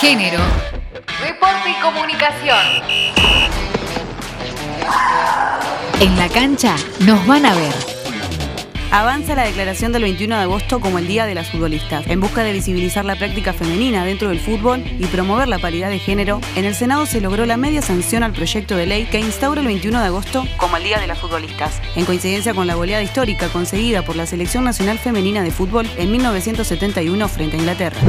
Género. Deporte y comunicación. En la cancha nos van a ver. Avanza la declaración del 21 de agosto como el Día de las Futbolistas. En busca de visibilizar la práctica femenina dentro del fútbol y promover la paridad de género, en el Senado se logró la media sanción al proyecto de ley que instaura el 21 de agosto como el Día de las Futbolistas, en coincidencia con la goleada histórica conseguida por la Selección Nacional Femenina de Fútbol en 1971 frente a Inglaterra.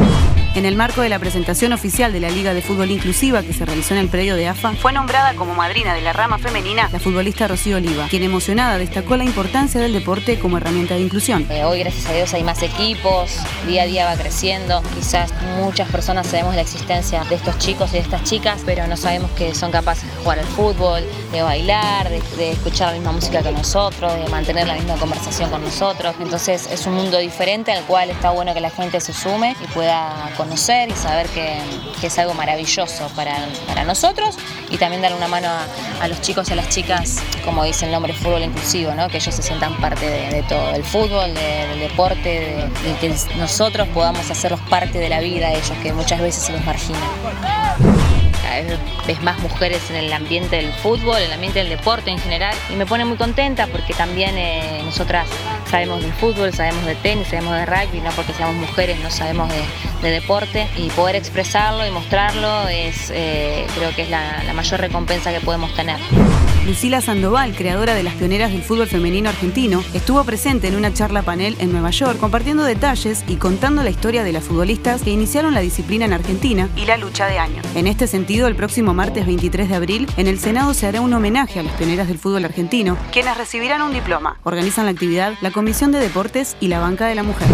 En el marco de la presentación oficial de la Liga de Fútbol Inclusiva que se realizó en el predio de AFA, fue nombrada como madrina de la rama femenina la futbolista Rocío Oliva, quien emocionada destacó la importancia del deporte como herramienta de inclusión. Eh, hoy, gracias a Dios, hay más equipos, día a día va creciendo. Quizás muchas personas sabemos la existencia de estos chicos y de estas chicas, pero no sabemos que son capaces de jugar al fútbol, de bailar, de, de escuchar la misma música que nosotros, de mantener la misma conversación con nosotros. Entonces, es un mundo diferente al cual está bueno que la gente se sume y pueda conocer y saber que, es algo maravilloso para, para, nosotros y también dar una mano a, los chicos y a las chicas, como dice el nombre fútbol inclusivo, ¿no? que ellos se sientan parte de, todo, del fútbol, del deporte, de, que nosotros podamos hacerlos parte de la vida ellos, que muchas veces se los margina ves más mujeres en el ambiente del fútbol, en el ambiente del deporte en general, y me pone muy contenta porque también eh, nosotras sabemos del fútbol, sabemos de tenis, sabemos de rugby, no porque seamos mujeres, no sabemos de, deporte, y poder expresarlo y mostrarlo es, eh, creo que es la mayor recompensa que podemos tener. Lucila Sandoval, creadora de las pioneras del fútbol femenino argentino, estuvo presente en una charla panel en Nueva York compartiendo detalles y contando la historia de las futbolistas que iniciaron la disciplina en Argentina y la lucha de años. En este sentido, el próximo martes 23 de abril, en el Senado se hará un homenaje a las pioneras del fútbol argentino, quienes recibirán un diploma. Organizan la actividad la Comisión de Deportes y la Banca de la Mujer.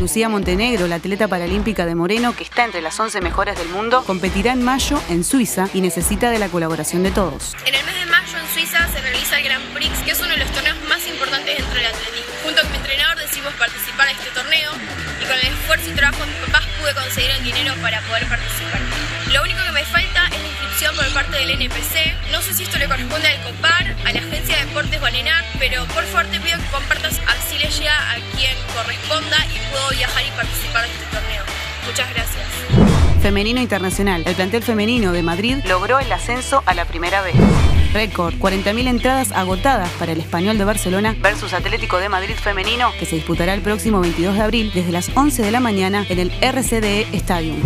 Lucía Montenegro, la atleta paralímpica de Moreno, que está entre las 11 mejores del mundo, competirá en mayo en Suiza y necesita de la colaboración de todos. Mayo en Suiza se realiza el Grand Prix, que es uno de los torneos más importantes dentro del atletismo. Junto con mi entrenador decidimos participar en este torneo y con el esfuerzo y trabajo de mis papás pude conseguir el dinero para poder participar. Lo único que me falta es la inscripción por parte del NPC. No sé si esto le corresponde al COPAR, a la Agencia de Deportes Balenar, pero por favor te pido que compartas así le a quien corresponda y puedo viajar y participar de este torneo. Muchas gracias. Femenino Internacional. El plantel femenino de Madrid logró el ascenso a la primera vez. Récord, 40.000 entradas agotadas para el Español de Barcelona versus Atlético de Madrid femenino, que se disputará el próximo 22 de abril desde las 11 de la mañana en el RCDE Stadium.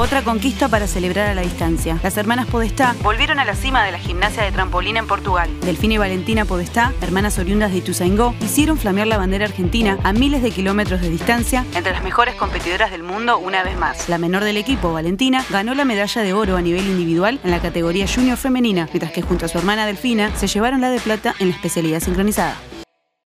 Otra conquista para celebrar a la distancia. Las hermanas Podestá volvieron a la cima de la gimnasia de trampolín en Portugal. Delfina y Valentina Podestá, hermanas oriundas de Ituzaingó, hicieron flamear la bandera argentina a miles de kilómetros de distancia entre las mejores competidoras del mundo una vez más. La menor del equipo, Valentina, ganó la medalla de oro a nivel individual en la categoría junior femenina, mientras que junto a su hermana Delfina se llevaron la de plata en la especialidad sincronizada.